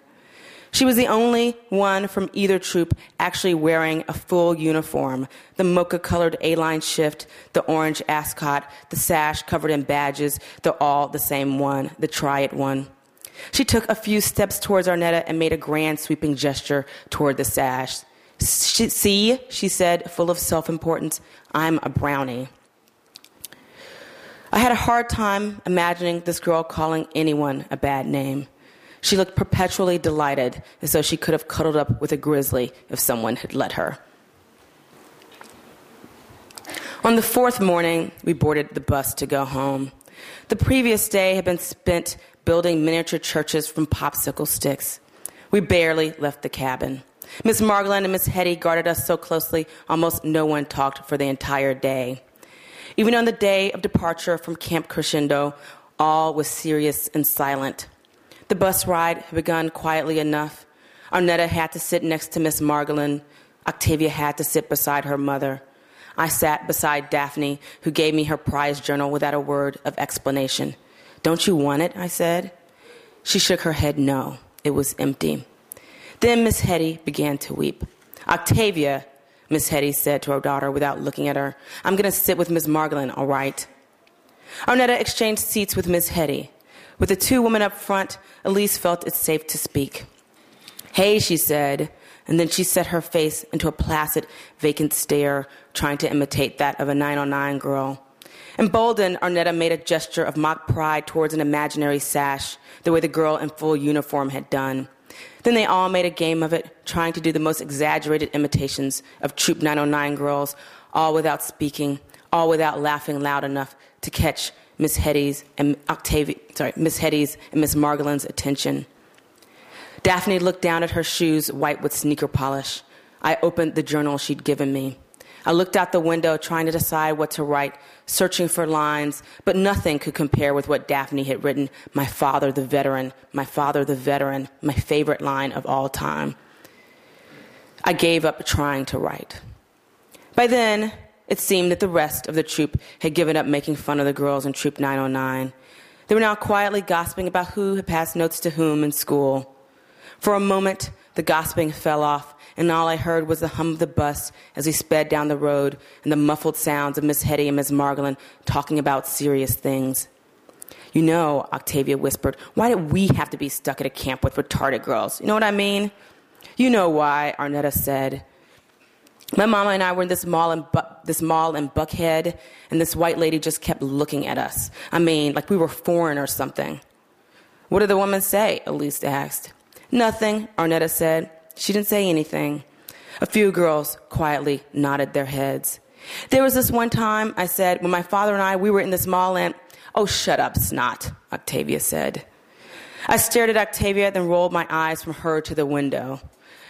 She was the only one from either troop actually wearing a full uniform the mocha colored A line shift, the orange ascot, the sash covered in badges. They're all the same one, the triad one. She took a few steps towards Arnetta and made a grand sweeping gesture toward the sash. See, she said, full of self importance, I'm a brownie. I had a hard time imagining this girl calling anyone a bad name. She looked perpetually delighted, as though she could have cuddled up with a grizzly if someone had let her. On the fourth morning, we boarded the bus to go home. The previous day had been spent building miniature churches from popsicle sticks. We barely left the cabin. Miss Margolin and Miss Hedy guarded us so closely, almost no one talked for the entire day. Even on the day of departure from Camp Crescendo, all was serious and silent. The bus ride had begun quietly enough. Arnetta had to sit next to Miss Margolin. Octavia had to sit beside her mother. I sat beside Daphne, who gave me her prize journal without a word of explanation. Don't you want it? I said. She shook her head no. It was empty. Then Miss Hedy began to weep. Octavia, Miss Hedy said to her daughter without looking at her, I'm going to sit with Miss Margolin, all right? Arnetta exchanged seats with Miss Hedy. With the two women up front, Elise felt it safe to speak. Hey, she said, and then she set her face into a placid, vacant stare, trying to imitate that of a 909 girl. Emboldened, Arnetta made a gesture of mock pride towards an imaginary sash, the way the girl in full uniform had done. Then they all made a game of it, trying to do the most exaggerated imitations of Troop 909 girls, all without speaking, all without laughing loud enough to catch Miss Hedy's and Octavia, sorry, Miss Hedy's and Miss Margolin's attention. Daphne looked down at her shoes, white with sneaker polish. I opened the journal she'd given me. I looked out the window trying to decide what to write, searching for lines, but nothing could compare with what Daphne had written My father, the veteran, my father, the veteran, my favorite line of all time. I gave up trying to write. By then, it seemed that the rest of the troop had given up making fun of the girls in Troop 909. They were now quietly gossiping about who had passed notes to whom in school. For a moment, the gossiping fell off, and all I heard was the hum of the bus as we sped down the road and the muffled sounds of Miss Hedy and Miss Margolin talking about serious things. You know, Octavia whispered, why did we have to be stuck at a camp with retarded girls? You know what I mean? You know why, Arnetta said. My mama and I were in this mall in Bu- this mall in Buckhead, and this white lady just kept looking at us. I mean, like we were foreign or something. What did the woman say? Elise asked. Nothing, Arnetta said. She didn't say anything. A few girls quietly nodded their heads. There was this one time, I said, when my father and I, we were in this mall and, oh, shut up, snot, Octavia said. I stared at Octavia, then rolled my eyes from her to the window.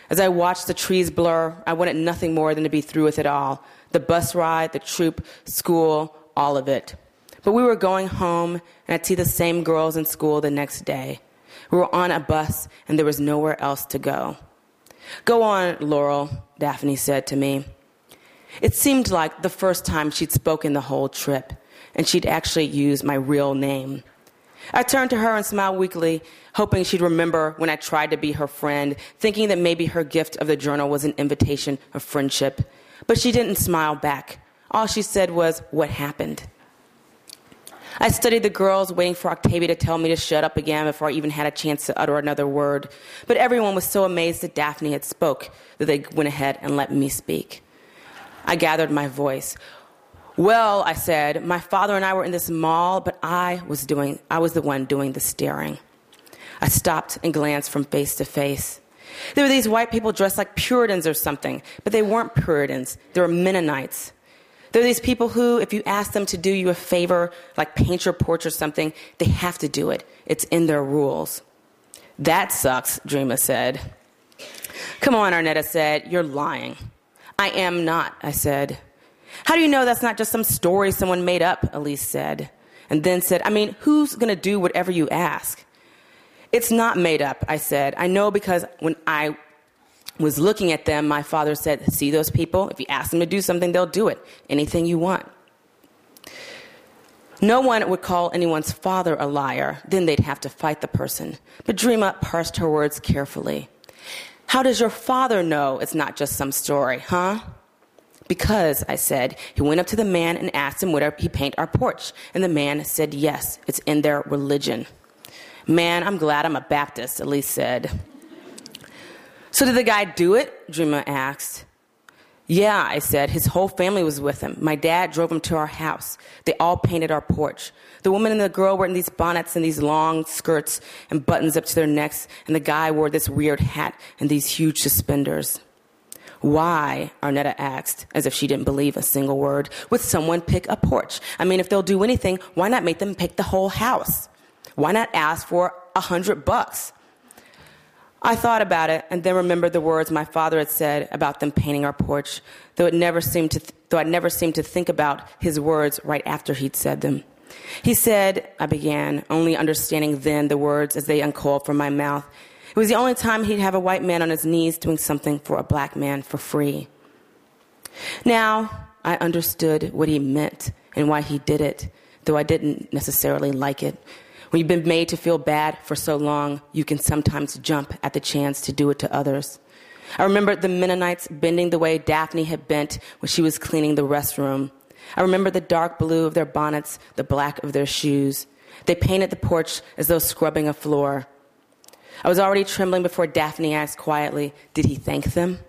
As I watched the trees blur, I wanted nothing more than to be through with it all the bus ride, the troop, school, all of it. But we were going home, and I'd see the same girls in school the next day. We were on a bus, and there was nowhere else to go. Go on, Laurel, Daphne said to me. It seemed like the first time she'd spoken the whole trip, and she'd actually used my real name. I turned to her and smiled weakly, hoping she'd remember when I tried to be her friend, thinking that maybe her gift of the journal was an invitation of friendship. But she didn't smile back. All she said was, What happened? I studied the girls, waiting for Octavia to tell me to shut up again before I even had a chance to utter another word. But everyone was so amazed that Daphne had spoke that they went ahead and let me speak. I gathered my voice. Well, I said, my father and I were in this mall, but I was doing I was the one doing the staring. I stopped and glanced from face to face. There were these white people dressed like Puritans or something, but they weren't Puritans. They were Mennonites. There are these people who, if you ask them to do you a favor, like paint your porch or something, they have to do it. It's in their rules. That sucks, Drema said. Come on, Arnetta said. You're lying. I am not, I said. How do you know that's not just some story someone made up? Elise said. And then said, I mean, who's going to do whatever you ask? It's not made up, I said. I know because when I was looking at them, my father said, See those people? If you ask them to do something, they'll do it. Anything you want. No one would call anyone's father a liar. Then they'd have to fight the person. But Drema parsed her words carefully. How does your father know it's not just some story, huh? Because, I said, he went up to the man and asked him would he paint our porch. And the man said yes, it's in their religion. Man, I'm glad I'm a Baptist, Elise said. So did the guy do it? Drema asked. Yeah, I said. His whole family was with him. My dad drove him to our house. They all painted our porch. The woman and the girl were in these bonnets and these long skirts and buttons up to their necks, and the guy wore this weird hat and these huge suspenders. Why, Arnetta asked, as if she didn't believe a single word, would someone pick a porch? I mean, if they'll do anything, why not make them pick the whole house? Why not ask for a hundred bucks? I thought about it and then remembered the words my father had said about them painting our porch, though it never seemed to th- though I never seemed to think about his words right after he'd said them. He said, I began, only understanding then the words as they uncoiled from my mouth. It was the only time he'd have a white man on his knees doing something for a black man for free. Now, I understood what he meant and why he did it, though I didn't necessarily like it. When you've been made to feel bad for so long, you can sometimes jump at the chance to do it to others. I remember the Mennonites bending the way Daphne had bent when she was cleaning the restroom. I remember the dark blue of their bonnets, the black of their shoes. They painted the porch as though scrubbing a floor. I was already trembling before Daphne asked quietly, Did he thank them?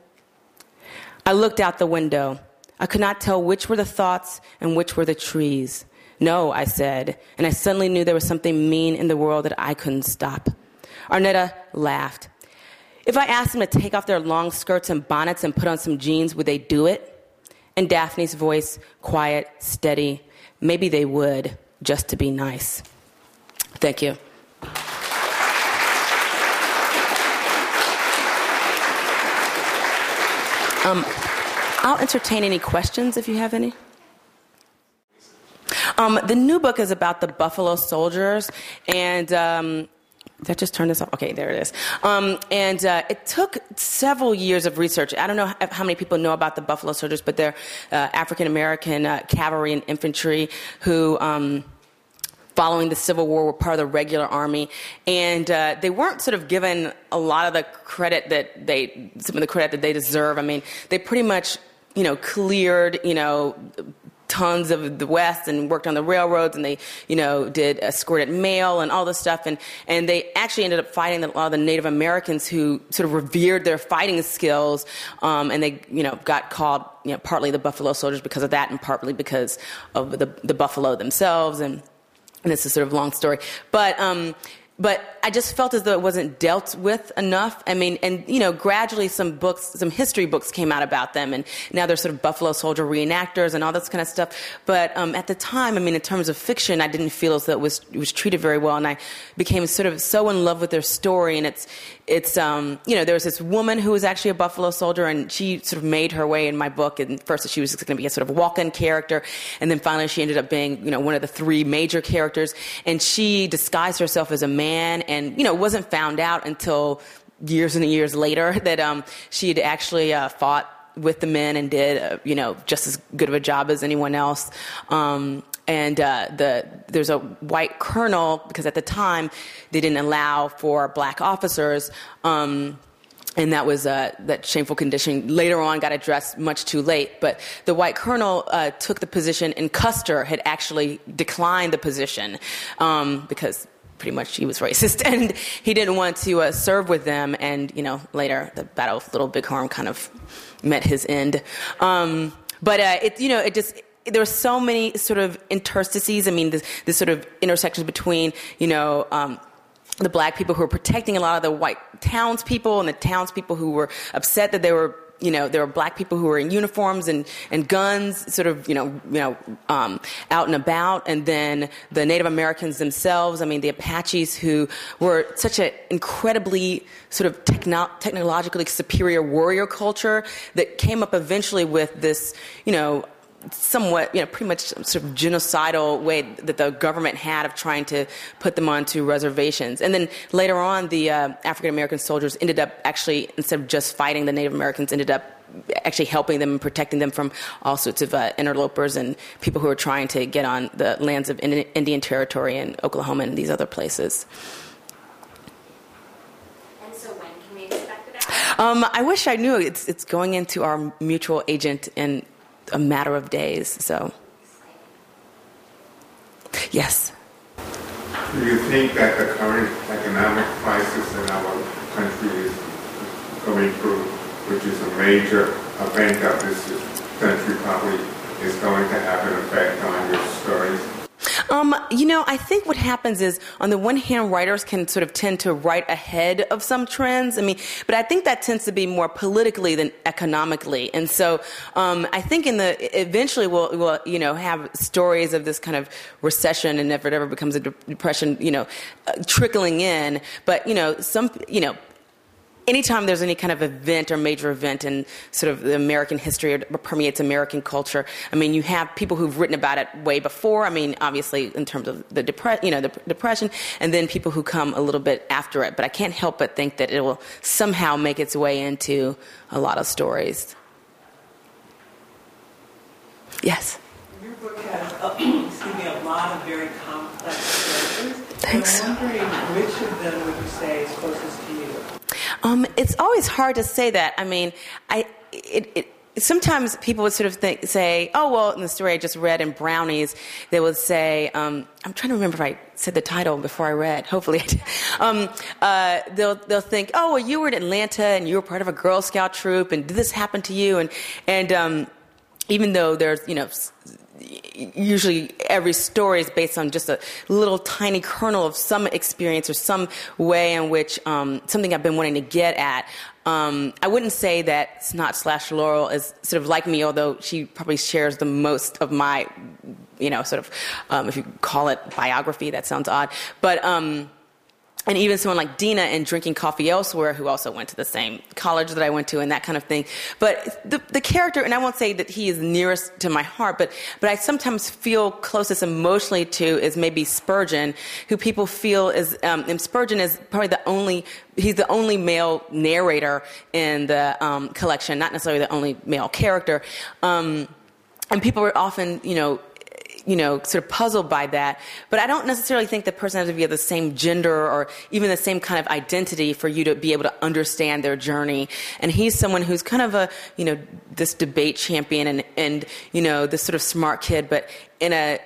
I looked out the window. I could not tell which were the thoughts and which were the trees. No, I said, and I suddenly knew there was something mean in the world that I couldn't stop. Arnetta laughed. If I asked them to take off their long skirts and bonnets and put on some jeans, would they do it? And Daphne's voice, quiet, steady, maybe they would, just to be nice. Thank you. Um, I'll entertain any questions if you have any. Um, the new book is about the Buffalo Soldiers, and um, I just turned this off? Okay, there it is. Um, and uh, it took several years of research. I don't know how many people know about the Buffalo Soldiers, but they're uh, African American uh, cavalry and infantry who. Um, following the Civil War, were part of the regular army, and uh, they weren't sort of given a lot of the credit that they, some of the credit that they deserve. I mean, they pretty much, you know, cleared, you know, tons of the West and worked on the railroads and they, you know, did escorted mail and all this stuff. And, and they actually ended up fighting a lot of the Native Americans who sort of revered their fighting skills. Um, and they, you know, got called, you know, partly the Buffalo Soldiers because of that and partly because of the, the Buffalo themselves. And, and it's a sort of long story. But, um, but I just felt as though it wasn't dealt with enough. I mean, and you know, gradually some books, some history books came out about them, and now they're sort of Buffalo Soldier reenactors and all this kind of stuff. But um, at the time, I mean, in terms of fiction, I didn't feel as though it was it was treated very well, and I became sort of so in love with their story. And it's it's um, you know, there was this woman who was actually a Buffalo Soldier, and she sort of made her way in my book. And first, she was going to be a sort of walk-in character, and then finally, she ended up being you know one of the three major characters, and she disguised herself as a man and you know wasn't found out until years and years later that um, she had actually uh, fought with the men and did uh, you know just as good of a job as anyone else. Um, and uh, the, there's a white colonel because at the time they didn't allow for black officers. Um, and that was uh, that shameful condition later on got addressed much too late but the white colonel uh, took the position and custer had actually declined the position um, because pretty much he was racist and he didn't want to uh, serve with them. And you know later the battle of little bighorn kind of met his end. Um, but uh, it you know it just there were so many sort of interstices. I mean this, this sort of intersections between you know um, the black people who were protecting a lot of the white townspeople and the townspeople who were upset that they were you know, there were black people who were in uniforms and, and guns, sort of, you know, you know, um, out and about, and then the Native Americans themselves. I mean, the Apaches who were such an incredibly sort of techno- technologically superior warrior culture that came up eventually with this, you know, somewhat, you know, pretty much sort of genocidal way that the government had of trying to put them onto reservations. And then later on, the uh, African American soldiers ended up actually, instead of just fighting the Native Americans, ended up actually helping them and protecting them from all sorts of uh, interlopers and people who were trying to get on the lands of Indian Territory and Oklahoma and these other places. And so when can we expect it? Um, I wish I knew. It's, it's going into our mutual agent in a matter of days. So, yes. Do you think that the current economic crisis in our country is going through, which is a major event of this country, probably is going to have an effect on your stories? Um, you know, I think what happens is, on the one hand, writers can sort of tend to write ahead of some trends. I mean, but I think that tends to be more politically than economically. And so, um, I think in the eventually we'll, we'll, you know, have stories of this kind of recession, and if it ever becomes a depression, you know, uh, trickling in. But you know, some, you know anytime there's any kind of event or major event in sort of the American history or permeates American culture, I mean, you have people who've written about it way before. I mean, obviously in terms of the depression, you know, the depression, and then people who come a little bit after it. But I can't help but think that it will somehow make its way into a lot of stories. Yes. Your book has, uh, excuse me, a lot of very complex characters. Thanks. I'm wondering which of them would you say is closest to? Um, it's always hard to say that. I mean, I it, it sometimes people would sort of think, say, oh, well, in the story I just read in Brownies, they would say, um, I'm trying to remember if I said the title before I read. Hopefully I did. Um, uh, they'll, they'll think, oh, well, you were in Atlanta and you were part of a Girl Scout troop and did this happen to you? And, and um, even though there's, you know, usually every story is based on just a little tiny kernel of some experience or some way in which um, something I've been wanting to get at. Um, I wouldn't say that Snot slash Laurel is sort of like me, although she probably shares the most of my, you know, sort of, um, if you call it biography, that sounds odd. But, um, and even someone like Dina and Drinking Coffee Elsewhere, who also went to the same college that I went to and that kind of thing. But the, the character, and I won't say that he is nearest to my heart, but, but I sometimes feel closest emotionally to is maybe Spurgeon, who people feel is, um, and Spurgeon is probably the only, he's the only male narrator in the um, collection, not necessarily the only male character. Um, and people are often, you know, you know, sort of puzzled by that. But I don't necessarily think the person has to be of the same gender or even the same kind of identity for you to be able to understand their journey. And he's someone who's kind of a, you know, this debate champion and, and, you know, this sort of smart kid, but in a,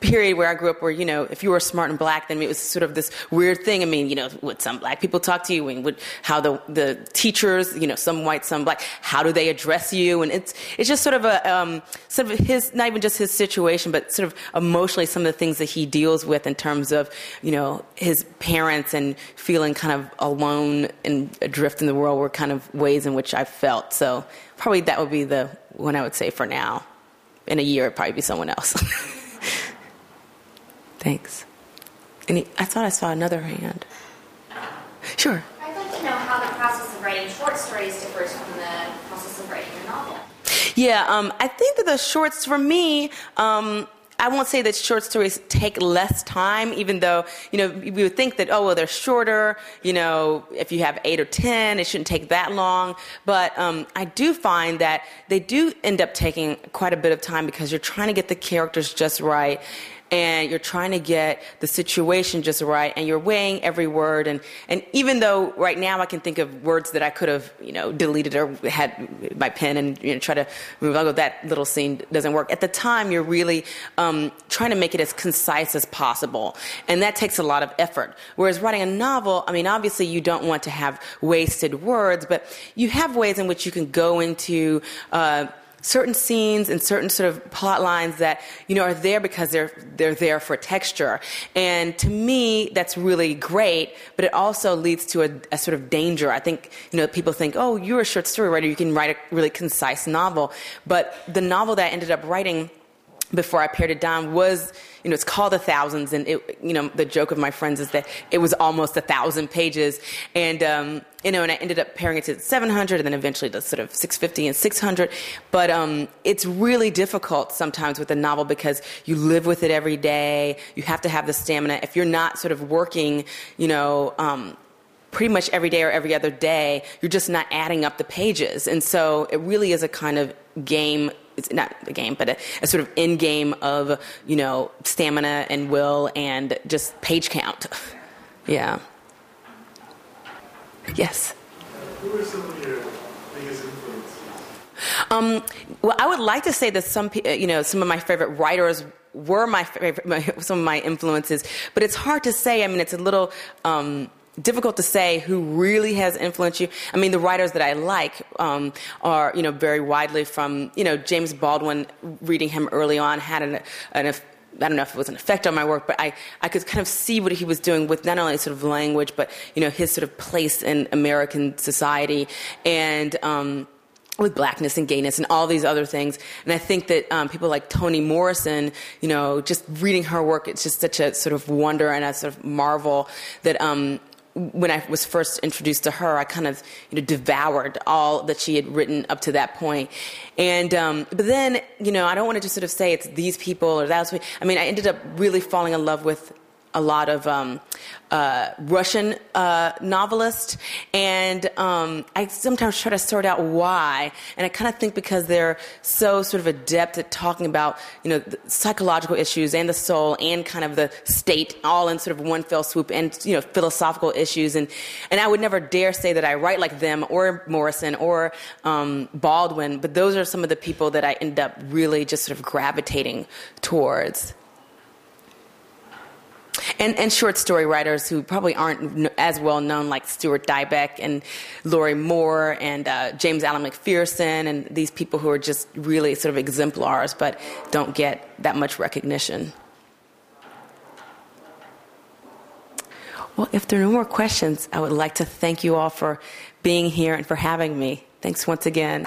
period where I grew up where, you know, if you were smart and black, then it was sort of this weird thing. I mean, you know, would some black people talk to you and would, how the, the teachers, you know, some white, some black, how do they address you? And it's, it's just sort of a, um, sort of his, not even just his situation, but sort of emotionally some of the things that he deals with in terms of, you know, his parents and feeling kind of alone and adrift in the world were kind of ways in which I felt. So probably that would be the one I would say for now. In a year, it'd probably be someone else. Thanks. Any, I thought I saw another hand. Sure. I'd like to know how the process of writing short stories differs from the process of writing a novel. Yeah, um, I think that the shorts, for me, um, I won't say that short stories take less time, even though, you know, we would think that, oh, well, they're shorter. You know, if you have eight or ten, it shouldn't take that long. But um, I do find that they do end up taking quite a bit of time because you're trying to get the characters just right and you're trying to get the situation just right and you're weighing every word and, and even though right now I can think of words that I could have, you know, deleted or had my pen and you know, try to move, I'll go, that little scene doesn't work. At the time, you're really um, trying to make it as concise as possible. And that takes a lot of effort. Whereas writing a novel, I mean, obviously you don't want to have wasted words, but you have ways in which you can go into, uh, certain scenes and certain sort of plot lines that you know are there because they're they're there for texture. And to me, that's really great. But it also leads to a, a sort of danger. I think you know people think, oh, you're a short story writer, you can write a really concise novel. But the novel that I ended up writing before I pared it down was, you know, it's called A Thousands, and it, you know, the joke of my friends is that it was almost a thousand pages, and um, you know, and I ended up pairing it to 700, and then eventually to sort of 650 and 600. But um, it's really difficult sometimes with a novel because you live with it every day. You have to have the stamina. If you're not sort of working, you know. Um, pretty much every day or every other day, you're just not adding up the pages. And so it really is a kind of game it's not a game, but a, a, sort of end game of you know stamina and will and just page count. yeah. Yes. Who are some of your biggest influences? Um, well, I would like to say that some, you know, some of my favorite writers were my favorite, my, some of my influences, but it's hard to say. I mean, it's a little. Um, difficult to say who really has influenced you. I mean, the writers that I like um, are, you know, very widely from, you know, James Baldwin. Reading him early on had an, an I don't know if it was an effect on my work, but I, I could kind of see what he was doing with not only sort of language, but you know his sort of place in American society, and um, with blackness and gayness and all these other things. And I think that um, people like Toni Morrison, you know, just reading her work, it's just such a sort of wonder and a sort of marvel that um, when I was first introduced to her, I kind of you know devoured all that she had written up to that point. And um, but then you know I don't want to just sort of say it's these people or that's. I mean I ended up really falling in love with a lot of um, uh, Russian uh, novelists, and um, I sometimes try to sort out why. And I kind of think because they're so sort of adept at talking about you know psychological issues and the soul and kind of the state all in sort of one fell swoop, and you know philosophical issues. And and I would never dare say that I write like them or Morrison or um, Baldwin, but those are some of the people that I end up really just sort of gravitating towards and, and short story writers who probably aren't as well known, like Stuart Dybek and Lorrie Moore and uh, James Alan McPherson, and these people who are just really sort of exemplars but don't get that much recognition. Well, if there are no more questions, I would like to thank you all for being here and for having me. Thanks once again.